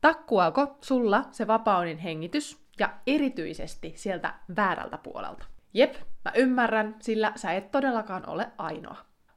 Takkuako sulla se vapaunin hengitys ja erityisesti sieltä väärältä puolelta? Jep, mä ymmärrän, sillä sä et todellakaan ole ainoa.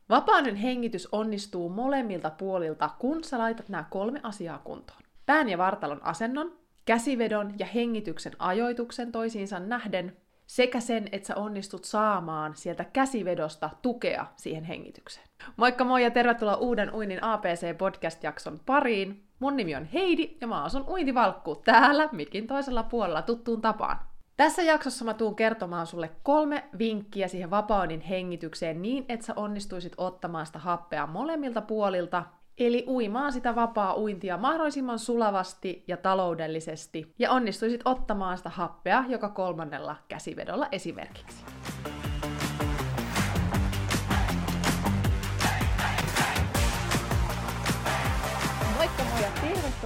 Vapaunin hengitys onnistuu molemmilta puolilta, kun sä laitat nämä kolme asiaa kuntoon. Pään ja vartalon asennon, käsivedon ja hengityksen ajoituksen toisiinsa nähden sekä sen, että sä onnistut saamaan sieltä käsivedosta tukea siihen hengitykseen. Moikka moi ja tervetuloa uuden Uinnin APC-podcast-jakson pariin. Mun nimi on Heidi ja mä asun uintivalkku täällä mikin toisella puolella tuttuun tapaan. Tässä jaksossa mä tuun kertomaan sulle kolme vinkkiä siihen vapaudin hengitykseen niin, että sä onnistuisit ottamaan sitä happea molemmilta puolilta Eli uimaan sitä vapaa uintia mahdollisimman sulavasti ja taloudellisesti, ja onnistuisit ottamaan sitä happea joka kolmannella käsivedolla esimerkiksi.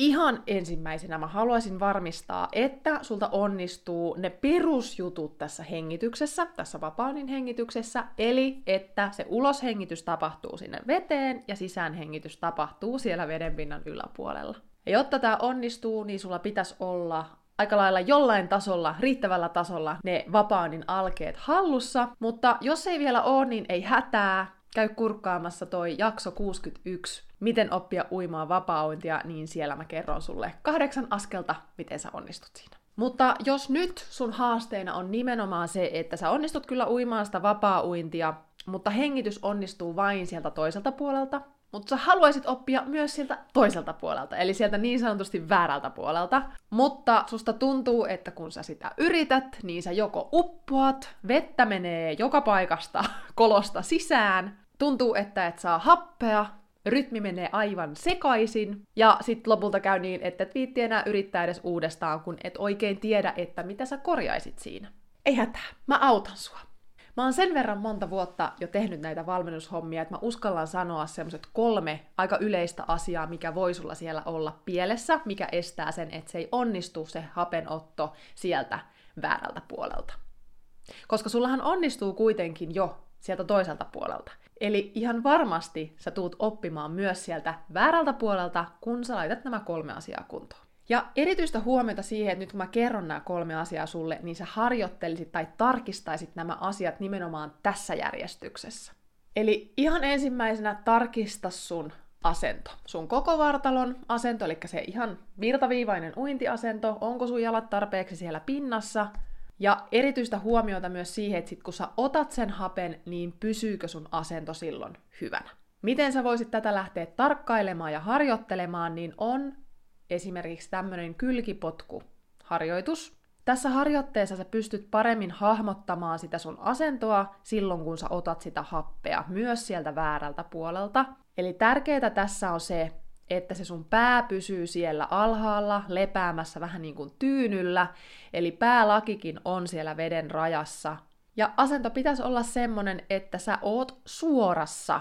Ihan ensimmäisenä mä haluaisin varmistaa, että sulta onnistuu ne perusjutut tässä hengityksessä, tässä vapaunin hengityksessä, eli että se uloshengitys tapahtuu sinne veteen ja sisäänhengitys tapahtuu siellä vedenpinnan yläpuolella. Ja jotta tämä onnistuu, niin sulla pitäisi olla aika lailla jollain tasolla, riittävällä tasolla ne vapaanin alkeet hallussa, mutta jos ei vielä ole, niin ei hätää, käy kurkkaamassa toi jakso 61, miten oppia uimaan vapaa niin siellä mä kerron sulle kahdeksan askelta, miten sä onnistut siinä. Mutta jos nyt sun haasteena on nimenomaan se, että sä onnistut kyllä uimaan sitä vapaa-uintia, mutta hengitys onnistuu vain sieltä toiselta puolelta, mutta sä haluaisit oppia myös sieltä toiselta puolelta, eli sieltä niin sanotusti väärältä puolelta. Mutta susta tuntuu, että kun sä sitä yrität, niin sä joko uppoat, vettä menee joka paikasta kolosta sisään, tuntuu, että et saa happea, rytmi menee aivan sekaisin, ja sitten lopulta käy niin, että et viitti enää yrittää edes uudestaan, kun et oikein tiedä, että mitä sä korjaisit siinä. Ei hätää, mä autan sua. Mä oon sen verran monta vuotta jo tehnyt näitä valmennushommia, että mä uskallan sanoa semmoset kolme aika yleistä asiaa, mikä voi sulla siellä olla pielessä, mikä estää sen, että se ei onnistu se hapenotto sieltä väärältä puolelta. Koska sullahan onnistuu kuitenkin jo sieltä toiselta puolelta. Eli ihan varmasti sä tuut oppimaan myös sieltä väärältä puolelta, kun sä laitat nämä kolme asiaa kuntoon. Ja erityistä huomiota siihen, että nyt kun mä kerron nämä kolme asiaa sulle, niin sä harjoittelisit tai tarkistaisit nämä asiat nimenomaan tässä järjestyksessä. Eli ihan ensimmäisenä tarkista sun asento. Sun koko vartalon asento, eli se ihan virtaviivainen uintiasento, onko sun jalat tarpeeksi siellä pinnassa, ja erityistä huomiota myös siihen, että sit kun sä otat sen hapen, niin pysyykö sun asento silloin hyvänä. Miten sä voisit tätä lähteä tarkkailemaan ja harjoittelemaan, niin on esimerkiksi tämmöinen kylkipotkuharjoitus. Tässä harjoitteessa sä pystyt paremmin hahmottamaan sitä sun asentoa silloin, kun sä otat sitä happea, myös sieltä väärältä puolelta. Eli tärkeää tässä on se, että se sun pää pysyy siellä alhaalla, lepäämässä vähän niin kuin tyynyllä, eli päälakikin on siellä veden rajassa. Ja asento pitäisi olla semmonen, että sä oot suorassa.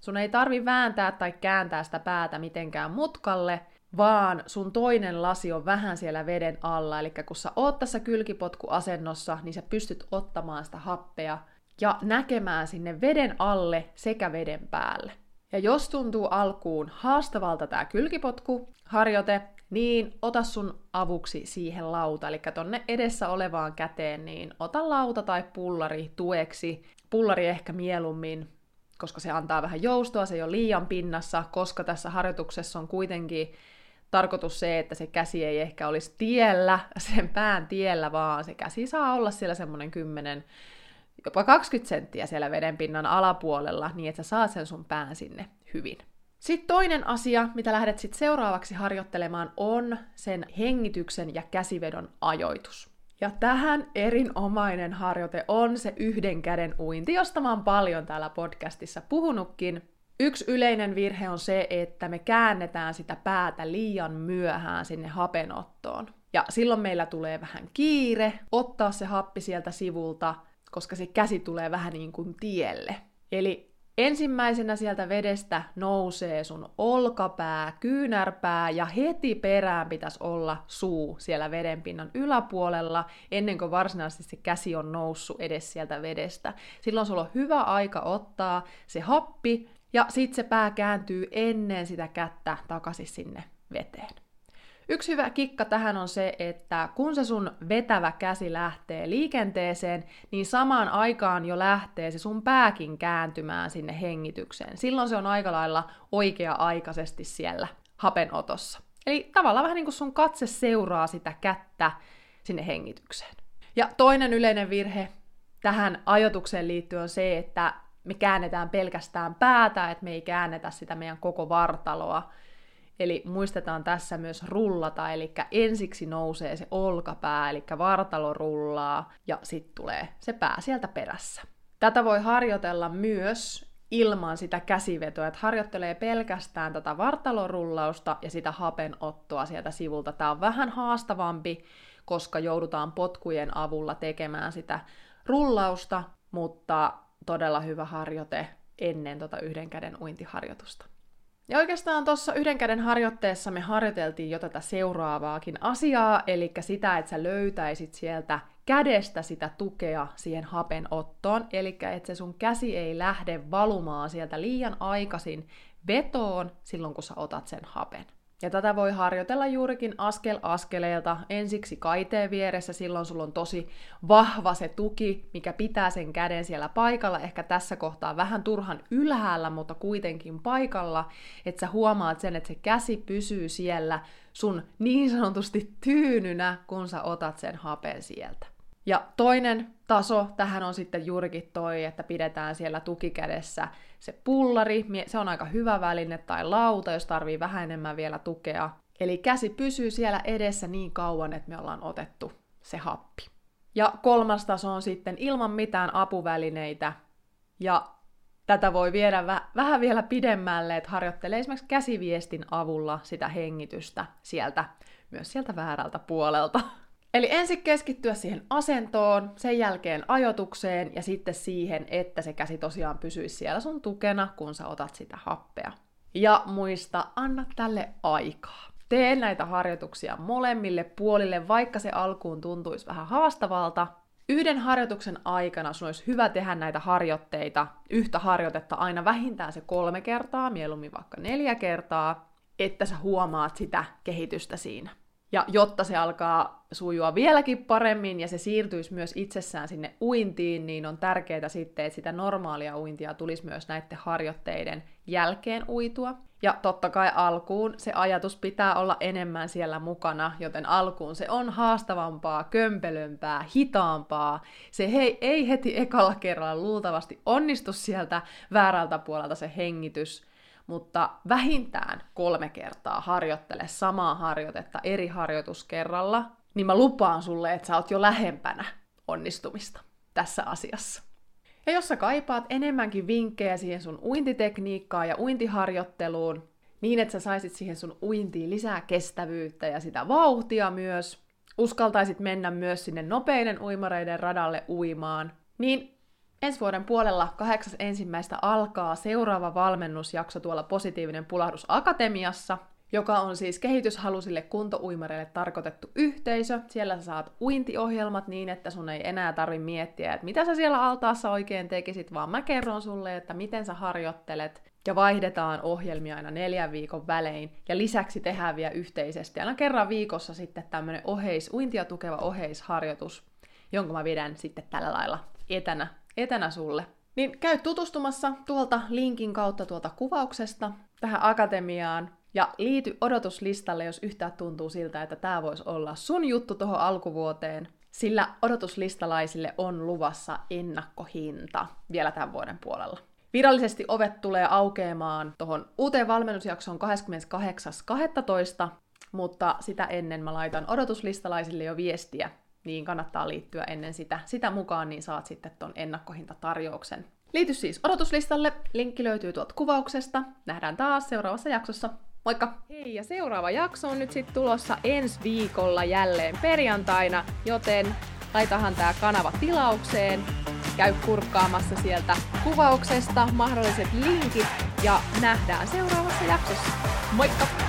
Sun ei tarvi vääntää tai kääntää sitä päätä mitenkään mutkalle, vaan sun toinen lasi on vähän siellä veden alla. Eli kun sä oot tässä kylkipotkuasennossa, niin sä pystyt ottamaan sitä happea ja näkemään sinne veden alle sekä veden päälle. Ja jos tuntuu alkuun haastavalta tämä kylkipotkuharjoite, niin ota sun avuksi siihen lauta, eli tonne edessä olevaan käteen, niin ota lauta tai pullari tueksi. Pullari ehkä mieluummin, koska se antaa vähän joustoa, se ei ole liian pinnassa, koska tässä harjoituksessa on kuitenkin tarkoitus se, että se käsi ei ehkä olisi tiellä, sen pään tiellä, vaan se käsi saa olla siellä semmoinen 10, jopa 20 senttiä siellä vedenpinnan alapuolella, niin että sä saat sen sun pään sinne hyvin. Sitten toinen asia, mitä lähdet sitten seuraavaksi harjoittelemaan, on sen hengityksen ja käsivedon ajoitus. Ja tähän erinomainen harjoite on se yhden käden uinti, josta mä oon paljon täällä podcastissa puhunutkin. Yksi yleinen virhe on se, että me käännetään sitä päätä liian myöhään sinne hapenottoon. Ja silloin meillä tulee vähän kiire ottaa se happi sieltä sivulta, koska se käsi tulee vähän niin kuin tielle. Eli Ensimmäisenä sieltä vedestä nousee sun olkapää, kyynärpää ja heti perään pitäisi olla suu siellä vedenpinnan yläpuolella ennen kuin varsinaisesti se käsi on noussut edes sieltä vedestä. Silloin sulla on hyvä aika ottaa se happi ja sitten se pää kääntyy ennen sitä kättä takaisin sinne veteen. Yksi hyvä kikka tähän on se, että kun se sun vetävä käsi lähtee liikenteeseen, niin samaan aikaan jo lähtee se sun pääkin kääntymään sinne hengitykseen. Silloin se on aika lailla oikea-aikaisesti siellä hapenotossa. Eli tavallaan vähän niin kuin sun katse seuraa sitä kättä sinne hengitykseen. Ja toinen yleinen virhe tähän ajotukseen liittyen on se, että me käännetään pelkästään päätä, että me ei käännetä sitä meidän koko vartaloa, Eli muistetaan tässä myös rullata, eli ensiksi nousee se olkapää, eli vartalo rullaa, ja sitten tulee se pää sieltä perässä. Tätä voi harjoitella myös ilman sitä käsivetoa, että harjoittelee pelkästään tätä vartalorullausta ja sitä hapenottoa sieltä sivulta. Tämä on vähän haastavampi, koska joudutaan potkujen avulla tekemään sitä rullausta, mutta todella hyvä harjoite ennen tota yhden käden uintiharjoitusta. Ja oikeastaan tuossa yhden käden harjoitteessa me harjoiteltiin jo tätä seuraavaakin asiaa, eli sitä, että sä löytäisit sieltä kädestä sitä tukea siihen hapenottoon, eli että se sun käsi ei lähde valumaan sieltä liian aikaisin vetoon silloin, kun sä otat sen hapen. Ja tätä voi harjoitella juurikin askel askeleelta, ensiksi kaiteen vieressä, silloin sulla on tosi vahva se tuki, mikä pitää sen käden siellä paikalla, ehkä tässä kohtaa vähän turhan ylhäällä, mutta kuitenkin paikalla, että sä huomaat sen, että se käsi pysyy siellä sun niin sanotusti tyynynä, kun sä otat sen hapen sieltä. Ja toinen taso tähän on sitten juurikin toi, että pidetään siellä tukikädessä se pullari, se on aika hyvä väline, tai lauta, jos tarvii vähän enemmän vielä tukea. Eli käsi pysyy siellä edessä niin kauan, että me ollaan otettu se happi. Ja kolmas taso on sitten ilman mitään apuvälineitä. Ja tätä voi viedä vä- vähän vielä pidemmälle, että harjoittelee esimerkiksi käsiviestin avulla sitä hengitystä sieltä, myös sieltä väärältä puolelta. Eli ensin keskittyä siihen asentoon, sen jälkeen ajotukseen ja sitten siihen, että se käsi tosiaan pysyisi siellä sun tukena, kun sä otat sitä happea. Ja muista, anna tälle aikaa. Tee näitä harjoituksia molemmille puolille, vaikka se alkuun tuntuisi vähän haastavalta. Yhden harjoituksen aikana sun olisi hyvä tehdä näitä harjoitteita, yhtä harjoitetta aina vähintään se kolme kertaa, mieluummin vaikka neljä kertaa, että sä huomaat sitä kehitystä siinä. Ja jotta se alkaa sujua vieläkin paremmin ja se siirtyisi myös itsessään sinne uintiin, niin on tärkeää sitten, että sitä normaalia uintia tulisi myös näiden harjoitteiden jälkeen uitua. Ja totta kai alkuun se ajatus pitää olla enemmän siellä mukana, joten alkuun se on haastavampaa, kömpelömpää, hitaampaa. Se hei, ei heti ekalla kerralla luultavasti onnistu sieltä väärältä puolelta se hengitys, mutta vähintään kolme kertaa harjoittele samaa harjoitetta eri harjoituskerralla, niin mä lupaan sulle, että sä oot jo lähempänä onnistumista tässä asiassa. Ja jos sä kaipaat enemmänkin vinkkejä siihen sun uintitekniikkaan ja uintiharjoitteluun, niin että sä saisit siihen sun uintiin lisää kestävyyttä ja sitä vauhtia myös, uskaltaisit mennä myös sinne nopeiden uimareiden radalle uimaan, niin Ensi vuoden puolella kahdeksas ensimmäistä alkaa seuraava valmennusjakso tuolla Positiivinen Pulahdus Akatemiassa, joka on siis kehityshalusille kuntouimareille tarkoitettu yhteisö. Siellä sä saat uintiohjelmat niin, että sun ei enää tarvi miettiä, että mitä sä siellä altaassa oikein tekisit, vaan mä kerron sulle, että miten sä harjoittelet, ja vaihdetaan ohjelmia aina neljän viikon välein, ja lisäksi tehdään vielä yhteisesti aina kerran viikossa sitten tämmönen oheis, uintia tukeva oheisharjoitus, jonka mä vedän sitten tällä lailla etänä etänä sulle. Niin käy tutustumassa tuolta linkin kautta tuolta kuvauksesta tähän akatemiaan ja liity odotuslistalle, jos yhtään tuntuu siltä, että tämä voisi olla sun juttu tuohon alkuvuoteen, sillä odotuslistalaisille on luvassa ennakkohinta vielä tämän vuoden puolella. Virallisesti ovet tulee aukeamaan tuohon uuteen valmennusjaksoon 28.12., mutta sitä ennen mä laitan odotuslistalaisille jo viestiä, niin kannattaa liittyä ennen sitä, sitä mukaan, niin saat sitten ton ennakkohintatarjouksen. Liity siis odotuslistalle, linkki löytyy tuolta kuvauksesta. Nähdään taas seuraavassa jaksossa. Moikka! Hei, ja seuraava jakso on nyt sitten tulossa ensi viikolla jälleen perjantaina, joten laitahan tämä kanava tilaukseen, käy kurkkaamassa sieltä kuvauksesta mahdolliset linkit ja nähdään seuraavassa jaksossa. Moikka!